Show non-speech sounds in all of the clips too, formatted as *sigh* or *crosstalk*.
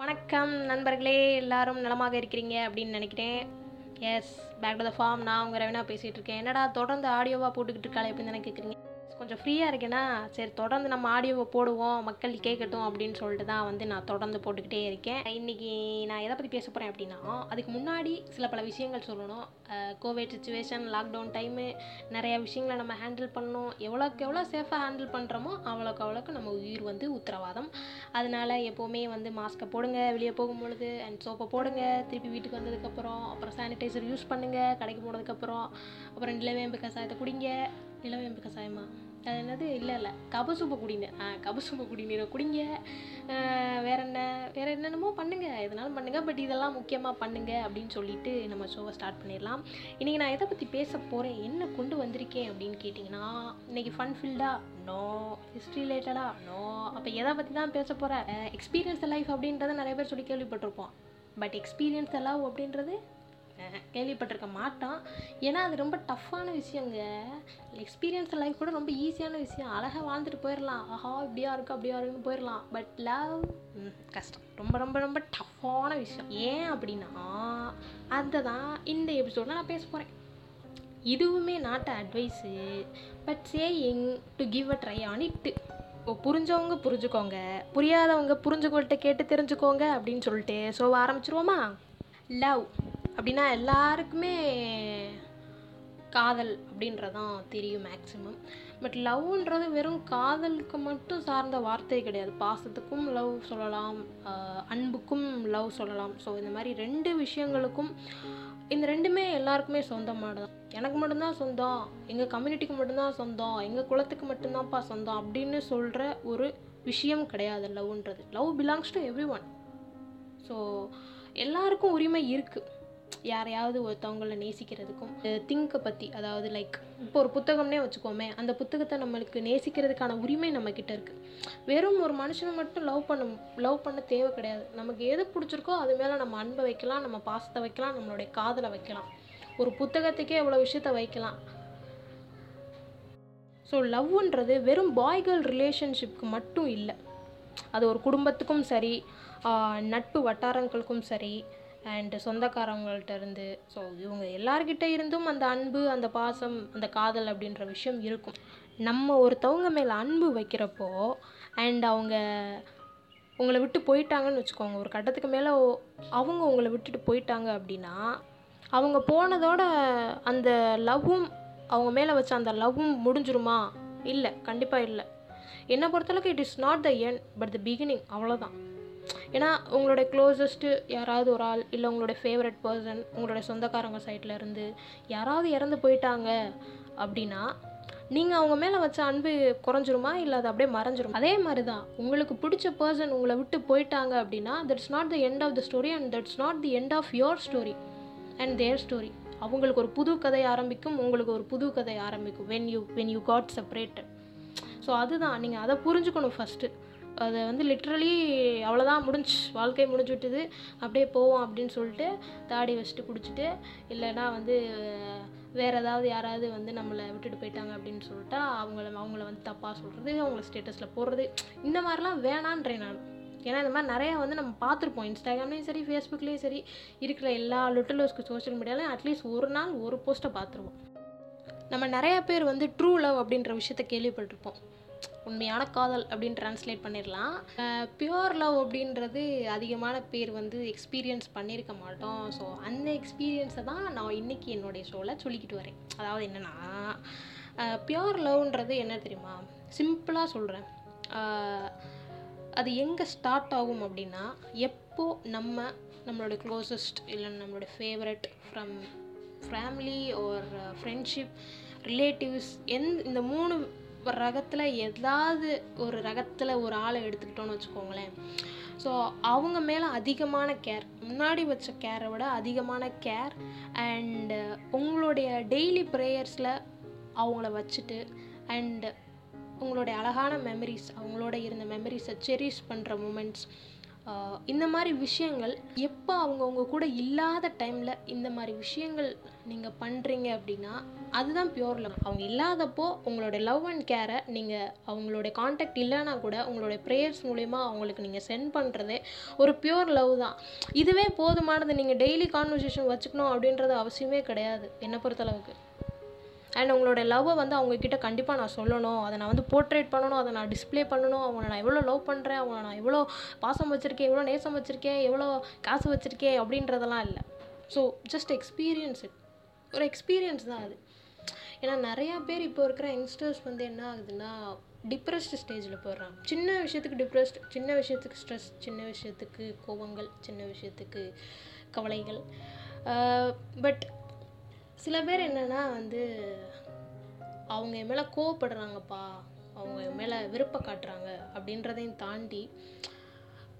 வணக்கம் நண்பர்களே எல்லாரும் நலமாக இருக்கிறீங்க அப்படின்னு நினைக்கிறேன். Yes back to the farm நான் உங்கள் ரவினா பேசிகிட்டு இருக்கேன். என்னடா தொடர்ந்து ஆடியோவாக போட்டுக்கிட்டு இருக்காளே அப்படின்னு தானே கேட்குறீங்க கொஞ்சம் ஃப்ரீயாக இருக்கேன்னா சரி தொடர்ந்து நம்ம ஆடியோவை போடுவோம் மக்கள் கேட்கட்டும் அப்படின்னு சொல்லிட்டு தான் வந்து நான் தொடர்ந்து போட்டுக்கிட்டே இருக்கேன். இன்றைக்கி நான் எதை பற்றி பேச போகிறேன் அப்படின்னா அதுக்கு முன்னாடி சில பல விஷயங்கள் சொல்லணும். கோவிட் சுச்சுவேஷன் லாக்டவுன் டைமு நிறைய விஷயங்களை நம்ம ஹேண்டில் பண்ணணும். எவ்வளோக்கு எவ்வளோ சேஃபாக ஹேண்டில் பண்ணுறோமோ அவ்வளோக்கு அவ்வளோக்கு நம்ம உயிர் வந்து உத்தரவாதம். அதனால எப்போவுமே வந்து மாஸ்க்கை போடுங்க வெளியே போகும்பொழுது அண்ட் சோப்பை போடுங்க திருப்பி வீட்டுக்கு வந்ததுக்கப்புறம் அப்புறம் சானிடைசர் யூஸ் பண்ணுங்கள் கடைக்கு போனதுக்கப்புறம் அப்புறம் நிலவேம்பு கசாயத்தை குடிங்க நிலவேம்பு கசாயமா? அது என்னது? இல்லை இல்லை. கபசூப்பை குடிங்க. ஆ கபசூப்பை குடிநீரை குடிங்க. வேற என்ன? வேற என்னென்னமோ பண்ணுங்கள் எதனாலும் பண்ணுங்கள் பட் இதெல்லாம் முக்கியமாக பண்ணுங்கள் அப்படின்னு சொல்லிட்டு நம்ம ஷோவை ஸ்டார்ட் பண்ணிடலாம். இன்றைக்கி நான் எதை பற்றி பேச போகிறேன் என்ன கொண்டு வந்திருக்கேன் அப்படின்னு கேட்டிங்கன்னா இன்னைக்கு ஃபன் ஃபீல்டா நோ ஹிஸ்ட்ரி ரிலேட்டடாக நோ அப்போ எதை பற்றி தான் பேச போகிறேன் எக்ஸ்பீரியன்ஸ் லைஃப் அப்படின்றத நிறைய பேர் சொல்லி கேள்விப்பட்டிருப்போம். பட் எக்ஸ்பீரியன்ஸ் எல்லாம் அப்படின்றது கேள்விப்பட்டிருக்கேன் கேள்விப்பட்டிருக்க மாட்டோம். ஏன்னா அது ரொம்ப டஃப்பான விஷயங்க. எக்ஸ்பீரியன்ஸ் லைஃப் கூட ரொம்ப ஈஸியான விஷயம். அழகாக வாழ்ந்துட்டு போயிடலாம் ஆஹா இப்படியா இருக்கும் அப்படியா இருக்குன்னு போயிடலாம் பட் லவ் கஷ்டம். ரொம்ப ரொம்ப ரொம்ப டஃப்பான விஷயம். ஏன் அப்படின்னா அதை தான் இந்த எபிசோடில் நான் பேச போகிறேன் இதுவுமே நாட்டு advice but saying to give a try on it ஓ புரிஞ்சவங்க புரிஞ்சுக்கோங்க. புரியாதவங்க புரிஞ்சுக்கொள்கிட்ட கேட்டு தெரிஞ்சுக்கோங்க அப்படின்னு சொல்லிட்டு ஸோ ஆரம்பிச்சிருவோமா? லவ் அப்படின்னா எல்லாருக்குமே காதல் அப்படின்றதான் தெரியும் மேக்ஸிமம் பட் லவ்ன்றது வெறும் காதலுக்கு மட்டும் சார்ந்த வார்த்தை கிடையாது. பாசத்துக்கும் லவ் சொல்லலாம் அன்புக்கும் லவ் சொல்லலாம். ஸோ இந்த மாதிரி ரெண்டு விஷயங்களுக்கும் இந்த ரெண்டுமே எல்லாருக்குமே சொந்தமானது எனக்கு மட்டும்தான் சொந்தம் எங்கள் கம்யூனிட்டிக்கு மட்டும்தான் சொந்தம் எங்கள் குலத்துக்கு மட்டும்தான்ப்பா சொந்தம் அப்படின்னு சொல்கிற ஒரு விஷயம் கிடையாது லவ்ன்றது love belongs to everyone so எல்லாருக்கும் உரிமை இருக்குது யாரையாவது ஒருத்தவங்கள நேசிக்கிறதுக்கும் திங்கை பற்றி அதாவது லைக் இப்போ ஒரு புத்தகம்னே வச்சுக்கோமே அந்த புத்தகத்தை நம்மளுக்கு நேசிக்கிறதுக்கான உரிமை நம்மக்கிட்ட இருக்குது வெறும் ஒரு மனுஷனை மட்டும் லவ் பண்ண லவ் பண்ண தேவை கிடையாது. நமக்கு எது பிடிச்சிருக்கோ அது மேலே நம்ம அன்பை வைக்கலாம் நம்ம பாசத்தை வைக்கலாம் நம்மளுடைய காதலை வைக்கலாம். ஒரு புத்தகத்துக்கே எவ்வளோ விஷயத்த வைக்கலாம். ஸோ லவ்ன்றது வெறும் பாய் கேர்ள் ரிலேஷன்ஷிப்க்கு மட்டும் இல்லை. அது ஒரு குடும்பத்துக்கும் சரி நட்பு வட்டாரங்களுக்கும் சரி அண்டு சொந்தக்காரவங்கள்ட்ட இருந்து ஸோ இவங்க எல்லார்கிட்ட இருந்தும் அந்த அன்பு அந்த பாசம் அந்த காதல் அப்படின்ற விஷயம் இருக்கும். நம்ம ஒருத்தவங்க மேலே அன்பு வைக்கிறப்போ அண்ட் அவங்க உங்களை விட்டு போயிட்டாங்கன்னு வச்சுக்கோங்க ஒரு கட்டத்துக்கு மேலே அவங்க உங்களை விட்டுட்டு போயிட்டாங்க அப்படின்னா அவங்க போனதோட அந்த லவ்வும் அவங்க மேலே வச்ச அந்த லவ்வும் முடிஞ்சிருமா? இல்லை கண்டிப்பாக இல்லை. என்னை பொறுத்தளவுக்கு it is not the end but the beginning அவ்வளோதான் ஏன்னா உங்களுடைய க்ளோசஸ்ட்டு யாராவது ஒரு ஆள் இல்லை உங்களுடைய ஃபேவரட் பர்சன் உங்களுடைய சொந்தக்காரங்க சைட்லேருந்து இருந்து யாராவது இறந்து போயிட்டாங்க அப்படின்னா நீங்கள் அவங்க மேலே வச்ச அன்பு குறைஞ்சிருமா? இல்லை அது அப்படியே மறைஞ்சிரும்? அதே மாதிரி தான் உங்களுக்கு பிடிச்ச பர்சன் உங்களை விட்டு போயிட்டாங்க அப்படின்னா that's not the end of the story and that's not the end of your story and their story அவங்களுக்கு ஒரு புது கதை ஆரம்பிக்கும் உங்களுக்கு ஒரு புது கதை ஆரம்பிக்கும். When you when you got separated so அதுதான். நீங்கள் அதை புரிஞ்சுக்கணும் ஃபஸ்ட்டு அதை வந்து லிட்ரலி அவ்வளோதான் முடிஞ்சு வாழ்க்கை முடிஞ்சு விட்டுது. அப்படியே போவோம் அப்படின்னு சொல்லிட்டு தாடி வச்சுட்டு குடிச்சிட்டு இல்லைன்னா வந்து வேறு ஏதாவது யாராவது வந்து நம்மளை விட்டுட்டு போயிட்டாங்க அப்படின்னு சொல்லிட்டா அவங்கள அவங்கள வந்து தப்பாக சொல்கிறது அவங்கள ஸ்டேட்டஸில் போடுறது இந்த மாதிரிலாம் வேணான்றேன் நான். ஏன்னா இந்த மாதிரி நிறையா வந்து நம்ம பார்த்துருப்போம். இன்ஸ்டாகிராம்லேயும் சரி ஃபேஸ்புக்லேயும் சரி இருக்கிற எல்லா லிட்டலோஸ்க்கு சோஷியல் மீடியாலையும் அட்லீஸ்ட் ஒரு நாள் ஒரு போஸ்ட்டை பார்த்துருவோம். நம்ம நிறைய பேர் வந்து ட்ரூ லவ் அப்படின்ற விஷயத்த கேள்விப்பட்டிருப்போம். உண்மையான காதல் அப்படின்னு ட்ரான்ஸ்லேட் பண்ணிடலாம். பியூர் லவ் அப்படின்றது அதிகமான பேர் வந்து எக்ஸ்பீரியன்ஸ் பண்ணியிருக்க மாட்டோம். ஸோ அந்த எக்ஸ்பீரியன்ஸை தான் நான் இன்றைக்கி என்னுடைய ஷோவில் சொல்லிக்கிட்டு வரேன். அதாவது என்னென்னா பியூர் லவ்ன்றது என்ன தெரியுமா? சிம்பிளாக சொல்கிறேன் அது எங்கே ஸ்டார்ட் ஆகும் அப்படின்னா எப்போ நம்ம நம்மளோட க்ளோசஸ்ட் இல்லை நம்மளோட ஃபேவரட் ஃப்ரம் ஃபேமிலி ஒரு ஃப்ரெண்ட்ஷிப் ரிலேட்டிவ்ஸ் எந் இந்த மூணு ரகத்தில் ஏதாவது ஒரு ரகத்தில் ஒரு ஆளை எடுத்துக்கிட்டோன்னு வச்சுக்கோங்களேன். ஸோ அவங்க மேலே அதிகமான கேர் முன்னாடி வச்ச கேரை விட அதிகமான கேர் அண்டு உங்களுடைய டெய்லி ப்ரேயர்ஸில் அவங்கள வச்சுட்டு அண்டு உங்களுடைய அழகான மெமரிஸ் அவங்களோட இருந்த மெமரிஸை செரிஷ் பண்ணுற மூமெண்ட்ஸ் இந்த மாதிரி விஷயங்கள் எப்போ அவங்க அவங்க கூட இல்லாத டைமில் இந்த மாதிரி விஷயங்கள் நீங்கள் பண்ணுறீங்க அப்படின்னா அதுதான் பியூர் லவ் அவங்க இல்லாதப்போ உங்களோட லவ் அண்ட் கேரை நீங்கள் அவங்களோட காண்டாக்ட் இல்லைன்னா கூட உங்களோட ப்ரேயர்ஸ் மூலிமா அவங்களுக்கு நீங்கள் சென்ட் பண்ணுறதே ஒரு பியூர் லவ் தான். இதுவே போதுமானது நீங்கள் டெய்லி கான்வர்சேஷன் வச்சுக்கணும் அப்படின்றது அவசியமே கிடையாது. என்னை பொறுத்தளவுக்கு. அண்ட் உங்களோட லவ்வை வந்து அவங்கக்கிட்ட கண்டிப்பாக நான் சொல்லணும். அதை நான் வந்து போர்ட்ரேட் பண்ணணும். அதை நான் டிஸ்ப்ளே பண்ணணும். அவங்கள நான் எவ்வளோ லவ் பண்ணுறேன் அவங்கள நான் எவ்வளோ பாசம் வச்சுருக்கேன். எவ்வளோ நேசம் வச்சுருக்கேன். எவ்வளோ காசு வச்சுருக்கேன் அப்படின்றதெல்லாம் இல்லை. ஸோ ஜஸ்ட் எக்ஸ்பீரியன்ஸ் இட் ஒரு எக்ஸ்பீரியன்ஸ் தான் அது. ஏன்னா நிறையா பேர் இப்போ இருக்கிற யங்ஸ்டர்ஸ் வந்து என்ன ஆகுதுன்னா டிப்ரெஸ்டு ஸ்டேஜில் போடுறான் சின்ன விஷயத்துக்கு டிப்ரெஸ்ட் சின்ன விஷயத்துக்கு ஸ்ட்ரெஸ் சின்ன விஷயத்துக்கு கோபங்கள் சின்ன விஷயத்துக்கு கவலைகள். பட் சில பேர் என்னென்னா வந்து அவங்க என் மேலே கோவப்படுறாங்கப்பா அவங்க என் மேலே விருப்பம் காட்டுறாங்க அப்படின்றதையும் தாண்டி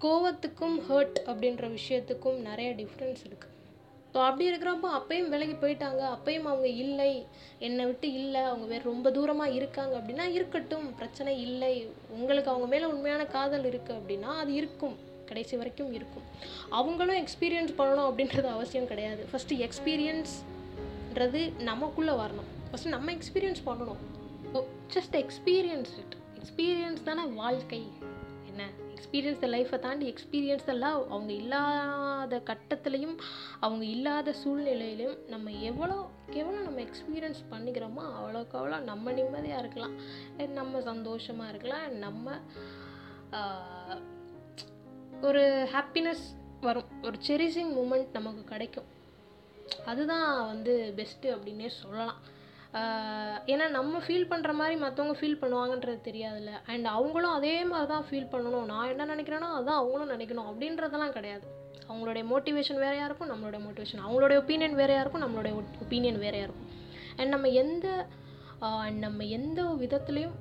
கோவத்துக்கும் ஹர்ட் அப்படின்ற விஷயத்துக்கும் நிறைய டிஃப்ரென்ஸ் இருக்குது ஸோ அப்படி இருக்கிறப்போ அப்பையும் விலகி போயிட்டாங்க அப்பையும் அவங்க இல்லை என்னை விட்டு இல்லை அவங்க வேறு ரொம்ப தூரமாக இருக்காங்க அப்படின்னா இருக்கட்டும் பிரச்சனை இல்லை. உங்களுக்கு அவங்க மேலே உண்மையான காதல் இருக்குது அப்படின்னா அது இருக்கும் கடைசி வரைக்கும் இருக்கும். அவங்களும் எக்ஸ்பீரியன்ஸ் பண்ணணும் அப்படின்றது அவசியம் கிடையாது. ஃபஸ்ட்டு எக்ஸ்பீரியன்ஸ் அப்படின்றது நமக்குள்ளே வரணும். ஃபஸ்ட்டு நம்ம எக்ஸ்பீரியன்ஸ் பண்ணணும். ஜஸ்ட் எக்ஸ்பீரியன்ஸ் இட் எக்ஸ்பீரியன்ஸ் தானே வாழ்க்கை. என்ன? எக்ஸ்பீரியன்ஸ் த லைஃப்பை தாண்டி எக்ஸ்பீரியன்ஸ் எல்லாம் அவங்க இல்லாத கட்டத்துலேயும் அவங்க இல்லாத சூழ்நிலையிலையும் நம்ம எவ்வளோ எவ்வளோ நம்ம எக்ஸ்பீரியன்ஸ் பண்ணிக்கிறோமோ அவ்வளோக்கு அவ்வளோ நம்ம நிம்மதியாக இருக்கலாம். நம்ம சந்தோஷமாக இருக்கலாம். நம்ம ஒரு ஹாப்பினஸ் வரும். ஒரு செரிசிங் மூமெண்ட் நமக்கு கிடைக்கும். அதுதான் வந்து பெஸ்ட்டு அப்படின்னே சொல்லலாம். ஏன்னா நம்ம ஃபீல் பண்ணுற மாதிரி மற்றவங்க ஃபீல் பண்ணுவாங்கன்றது தெரியாதுல்ல. அண்ட் அவங்களும் அதே மாதிரி தான் ஃபீல் பண்ணணும். நான் என்ன நினைக்கிறேனோ அதான் அவங்களும் நினைக்கணும் அப்படின்றதெல்லாம் கிடையாது. அவங்களுடைய மோட்டிவேஷன் வேறையாக இருக்கும் நம்மளுடைய மோட்டிவேஷன் அவங்களுடைய ஒப்பீனியன் வேறையாக இருக்கும் நம்மளுடைய ஒப்பீனியன் வேறையாக இருக்கும். அண்ட் நம்ம எந்த அண்ட் நம்ம எந்த விதத்துலேயும்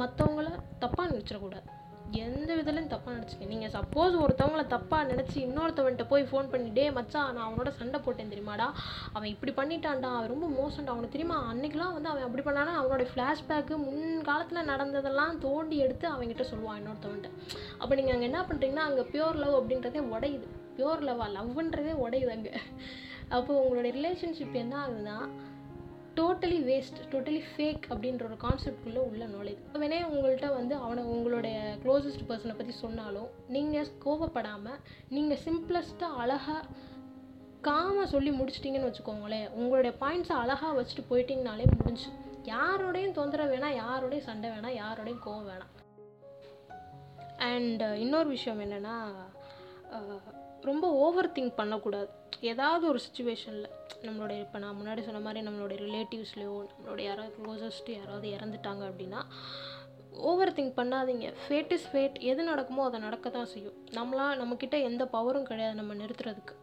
மற்றவங்கள தப்பாக நினச்சிடக்கூடாது. எந்த விதத்துலையும் தப்பாக நினச்சிக்க நீங்கள் சப்போஸ் ஒருத்தவங்கள தப்பாக நினச்சி இன்னொருத்தவன்கிட்ட போய் ஃபோன் பண்ணி டே மச்சான் நான் அவனோட சண்டை போட்டேன் தெரியுமாடா? அவன் இப்படி பண்ணிட்டான்டா. அவன் ரொம்ப மோசம்டா. அவனுக்கு தெரியுமா? அன்னைக்கெலாம் வந்து அவன் அப்படி பண்ணானா அவனோட ஃப்ளாஷ்பேக்கு முன் காலத்தில் நடந்ததெல்லாம் தோண்டி எடுத்து அவங்ககிட்ட சொல்லுவான் இன்னொருத்தவன்கிட்ட அப்போ நீங்கள் அங்கே என்ன பண்ணுறீங்கன்னா அங்கே பியூர் லவ் அப்படின்றதே உடையுது. பியூர் லவ்வா லவ்ன்றதே உடையுது அங்கே. அப்போ உங்களுடைய ரிலேஷன்ஷிப் என்ன ஆகுதுன்னா டோட்டலி வேஸ்ட் டோட்டலி ஃபேக் அப்படின்ற ஒரு கான்செப்ட்குள்ளே உள்ள நுழையுது வேணே உங்கள்கிட்ட வந்து அவனை உங்களுடைய க்ளோசஸ்ட் பர்சனை பற்றி சொன்னாலும் நீங்கள் கோவப்படாமல் நீங்கள் சிம்பிளஸ்ட்டாக அழகாக காம சொல்லி முடிச்சிட்டிங்கன்னு வச்சுக்கோங்களேன் உங்களுடைய பாயிண்ட்ஸை அழகாக வச்சுட்டு போயிட்டீங்கனாலே முடிஞ்சு. யாரோடையும் தொந்தரவு வேணாம் யாரோடையும் சண்டை வேணாம் யாரோடையும் கோவம் வேணாம். அண்ட் இன்னொரு விஷயம் என்னென்னா ரொம்ப ஓவர் திங்க் பண்ணக்கூடாது. ஏதாவது ஒரு சுச்சுவேஷனில் நம்மளுடைய இப்போ நான் முன்னாடி சொன்ன மாதிரி நம்மளுடைய ரிலேட்டிவ்ஸ்லையோ நம்மளுடைய யாராவது க்ளோசஸ்ட்டு யாராவது இறந்துட்டாங்க அப்படின்னா ஓவர் திங்க் பண்ணாதீங்க. ஃபேட் இஸ் ஃபேட் எது நடக்குமோ அதை நடக்க தான் செய்யும். நம்மளா நம்மக்கிட்ட எந்த பவரும் கிடையாது நம்ம நிறுத்துறதுக்கு.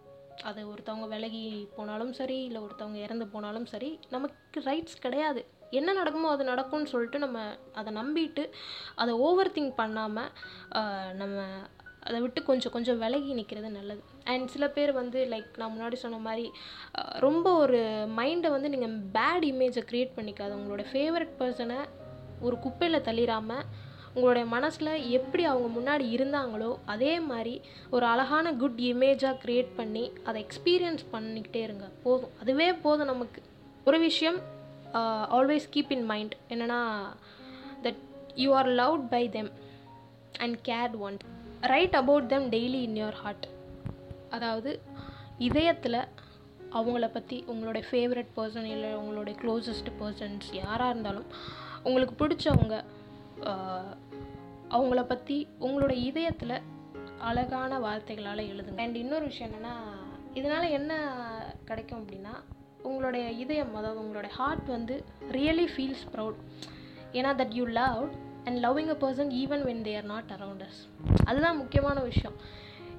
அது ஒருத்தவங்க விலகி போனாலும் சரி இல்லை ஒருத்தவங்க இறந்து போனாலும் சரி நமக்கு ரைட்ஸ் கிடையாது. என்ன நடக்குமோ அது நடக்கும்னு சொல்லிட்டு நம்ம அதை நம்பிட்டு அதை ஓவர் திங்க் பண்ணாமல் நம்ம அதை விட்டு கொஞ்சம் கொஞ்சம் விலகி நிற்கிறது நல்லது. அண்ட் சில பேர் வந்து லைக் நான் முன்னாடி சொன்ன மாதிரி ரொம்ப ஒரு மைண்டை வந்து நீங்கள் பேட் இமேஜை க்ரியேட் பண்ணிக்காது. உங்களோட ஃபேவரட் பர்சனை ஒரு குப்பையில் தள்ளிடாமல் உங்களுடைய மனசில் எப்படி அவங்க முன்னாடி இருந்தாங்களோ அதே மாதிரி ஒரு அழகான குட் இமேஜாக க்ரியேட் பண்ணி அதை எக்ஸ்பீரியன்ஸ் பண்ணிக்கிட்டே இருங்க. போதும். அதுவே போதும் நமக்கு. ஒரு விஷயம் ஆல்வேஸ் கீப் இன் மைண்ட் என்னென்னா that you are loved by them and cared on right about them daily in your heart அதாவது இதயத்தில் அவங்கள பற்றி உங்களுடைய ஃபேவரட் பர்சன் இல்லை உங்களுடைய க்ளோசஸ்ட் பர்சன்ஸ் யாராக இருந்தாலும் உங்களுக்கு பிடிச்சவங்க அவங்கள பற்றி உங்களோட இதயத்தில் அழகான வார்த்தைகளால் எழுதுங்க. அண்ட் இன்னொரு விஷயம் என்னென்னா இதனால் என்ன கிடைக்கும் அப்படின்னா உங்களுடைய இதயம் அதாவது உங்களுடைய ஹார்ட் வந்து ரியலி ஃபீல்ஸ் ப்ரௌட் ஏன்னா that you love and loving a person even when they are not around us அதுதான் முக்கியமான விஷயம்.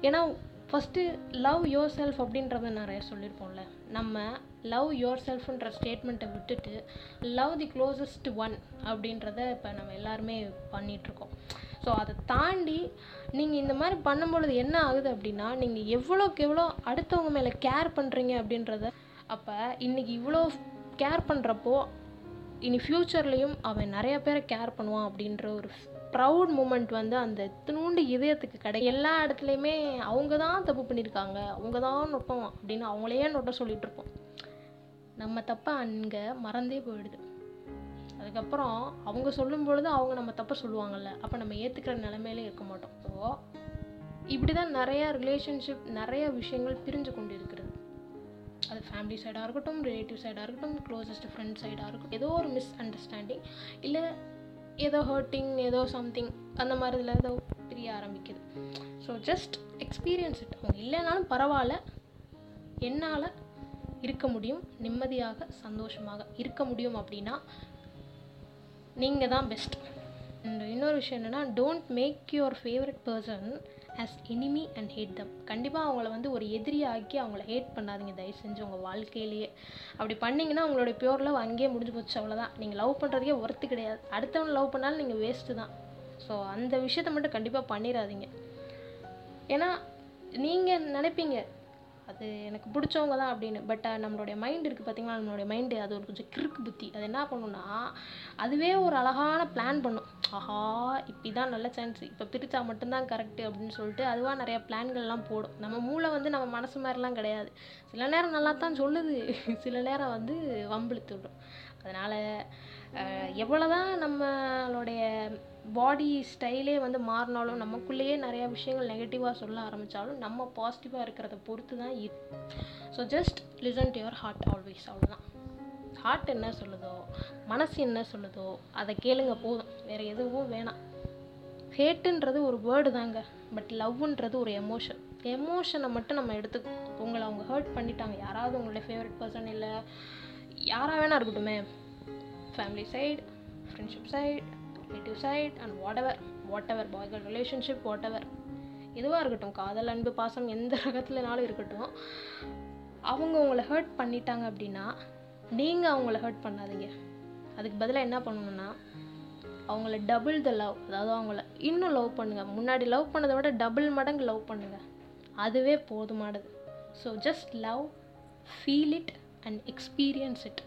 ஏன்னா ஃபஸ்ட்டு லவ் யோர் செல்ஃப் அப்படின்றத நிறைய சொல்லியிருப்போம்ல. நம்ம லவ் யோர் செல்ஃப்ன்ற ஸ்டேட்மெண்ட்டை விட்டுட்டு லவ் தி க்ளோசஸ்ட் ஒன் அப்படின்றத இப்போ நம்ம எல்லாருமே பண்ணிகிட்ருக்கோம் ஸோ அதை தாண்டி நீங்கள் இந்த மாதிரி பண்ணும்பொழுது என்ன ஆகுது அப்படின்னா நீங்கள் எவ்வளோக்கு எவ்வளோ அடுத்தவங்க மேலே கேர் பண்ணுறீங்க அப்படின்றத அப்போ இன்றைக்கி இவ்வளோ கேர் பண்ணுறப்போ இனி ஃப்யூச்சர்லேயும் அவன் நிறைய பேரை கேர் பண்ணுவான் அப்படின்ற ஒரு ப்ரௌட் மூமெண்ட் வந்து அந்த இத்தினூண்டு இதயத்துக்கு கிடை எல்லா இடத்துலையுமே அவங்க தான் தப்பு பண்ணியிருக்காங்க. அவங்க தான் நொட்டம் அப்படின்னு அவங்களையே நொட்ட சொல்லிகிட்டு இருப்போம். நம்ம தப்பை அங்கே மறந்தே போயிடுது. அதுக்கப்புறம் அவங்க சொல்லும் பொழுது அவங்க நம்ம தப்பை சொல்லுவாங்கள்ல அப்போ நம்ம ஏற்றுக்கிற நிலமையில இருக்க மாட்டோம். ஸோ இப்படி தான் நிறையா ரிலேஷன்ஷிப் நிறைய விஷயங்கள் பிரிஞ்சு கொண்டு இருக்கிறது அது ஃபேமிலி சைடாக இருக்கட்டும் ரிலேட்டிவ் சைடாக இருக்கட்டும் க்ளோசஸ்ட் ஃப்ரெண்ட் சைடாக இருக்கட்டும் ஏதோ ஒரு மிஸ் அண்டர்ஸ்டாண்டிங் இல்லை ஏதோ ஹர்ட்டிங் ஏதோ சம்திங் அந்த மாதிரி இதில் ஏதோ பிரிய ஆரம்பிக்குது. ஸோ ஜஸ்ட் எக்ஸ்பீரியன்ஸ் இட் அவங்க இல்லைனாலும் பரவாயில்ல. என்னால் இருக்க முடியும். நிம்மதியாக சந்தோஷமாக இருக்க முடியும் அப்படின்னா நீங்கள் தான் பெஸ்ட் அண்ட் இன்னொரு விஷயம் என்னென்னா don't make your favourite person as enemy and hate them கண்டிப்பாக அவங்கள வந்து ஒரு எதிரியாக்கி அவங்கள ஹேட் பண்ணாதீங்க. தயவு செஞ்சு உங்கள் வாழ்க்கையிலேயே. அப்படி பண்ணிங்கன்னா அவங்களோட பியூர் லவ் அங்கேயே முடிஞ்சு போச்சு. அவ்வளோதான் நீங்கள் லவ் பண்ணுறதுக்கே ஒர்த்து கிடையாது. அடுத்தவன் லவ் பண்ணாலும் நீங்கள் வேஸ்ட்டு தான். ஸோ அந்த விஷயத்த மட்டும் கண்டிப்பாக பண்ணிடாதீங்க. ஏன்னா நீங்கள் நினைப்பீங்க அது எனக்கு பிடிச்சவங்க தான் அப்படின்னு. பட் நம்மளுடைய மைண்ட் இருக்குது பார்த்தீங்களா நம்மளுடைய மைண்டு அது ஒரு கொஞ்சம் கிறுக்கு புத்தி. அது என்ன பண்ணுன்னா அதுவே ஒரு அழகான பிளான் பண்ணும். ஆஹா இப்படி தான் நல்ல சான்ஸ் இப்போ பிரித்தா மட்டும்தான் கரெக்டு அப்படின்னு சொல்லிட்டு அதுவாக நிறைய பிளான்கள்லாம் போடும். நம்ம மூளை வந்து நம்ம மனசு மாதிரிலாம் கிடையாது. சில நேரம் நல்லா தான் சொல்லுது. *laughs* சில நேரம் வந்து வம்பிழுத்து விடும் அதனால் எவ்வளோ தான் நம்மளுடைய பாடி ஸ்டைலே வந்து மாறினாலும் நமக்குள்ளேயே நிறையா விஷயங்கள் நெகட்டிவாக சொல்ல ஆரம்பித்தாலும் நம்ம பாசிட்டிவாக இருக்கிறத பொறுத்து தான் இருக்கு so just listen to your heart always அவ்வளோதான் ஹார்ட் என்ன சொல்லுதோ மனசு என்ன சொல்லுதோ அதை கேளுங்க போதும். வேறு எதுவும் வேணாம். ஹேட்டுன்றது ஒரு வேர்டு தாங்க. பட் லவ்ன்றது ஒரு எமோஷன் எமோஷனை மட்டும் நம்ம எடுத்துக்கோ உங்களை அவங்க ஹர்ட் பண்ணிட்டாங்க. யாராவது உங்களுடைய ஃபேவரட் பர்சன் இல்லை. யாராக வேணா இருக்கட்டுமே. Family side friendship side relative side and whatever whatever பாய்கள் relationship whatever எதுவாக இருக்கட்டும் காதல் அன்பு பாசம் எந்த ரகத்துலனாலும் இருக்கட்டும் அவங்க உங்களை ஹர்ட் பண்ணிட்டாங்க அப்படின்னா நீங்கள் அவங்கள ஹர்ட் பண்ணாதீங்க. அதுக்கு பதிலாக என்ன பண்ணணும்னா அவங்கள டபுள் த லவ் அதாவது அவங்கள இன்னும் லவ் பண்ணுங்கள் முன்னாடி லவ் பண்ணதை விட டபுள் மடங்கு லவ் பண்ணுங்கள் அதுவே போதுமானது. So just love feel it and experience it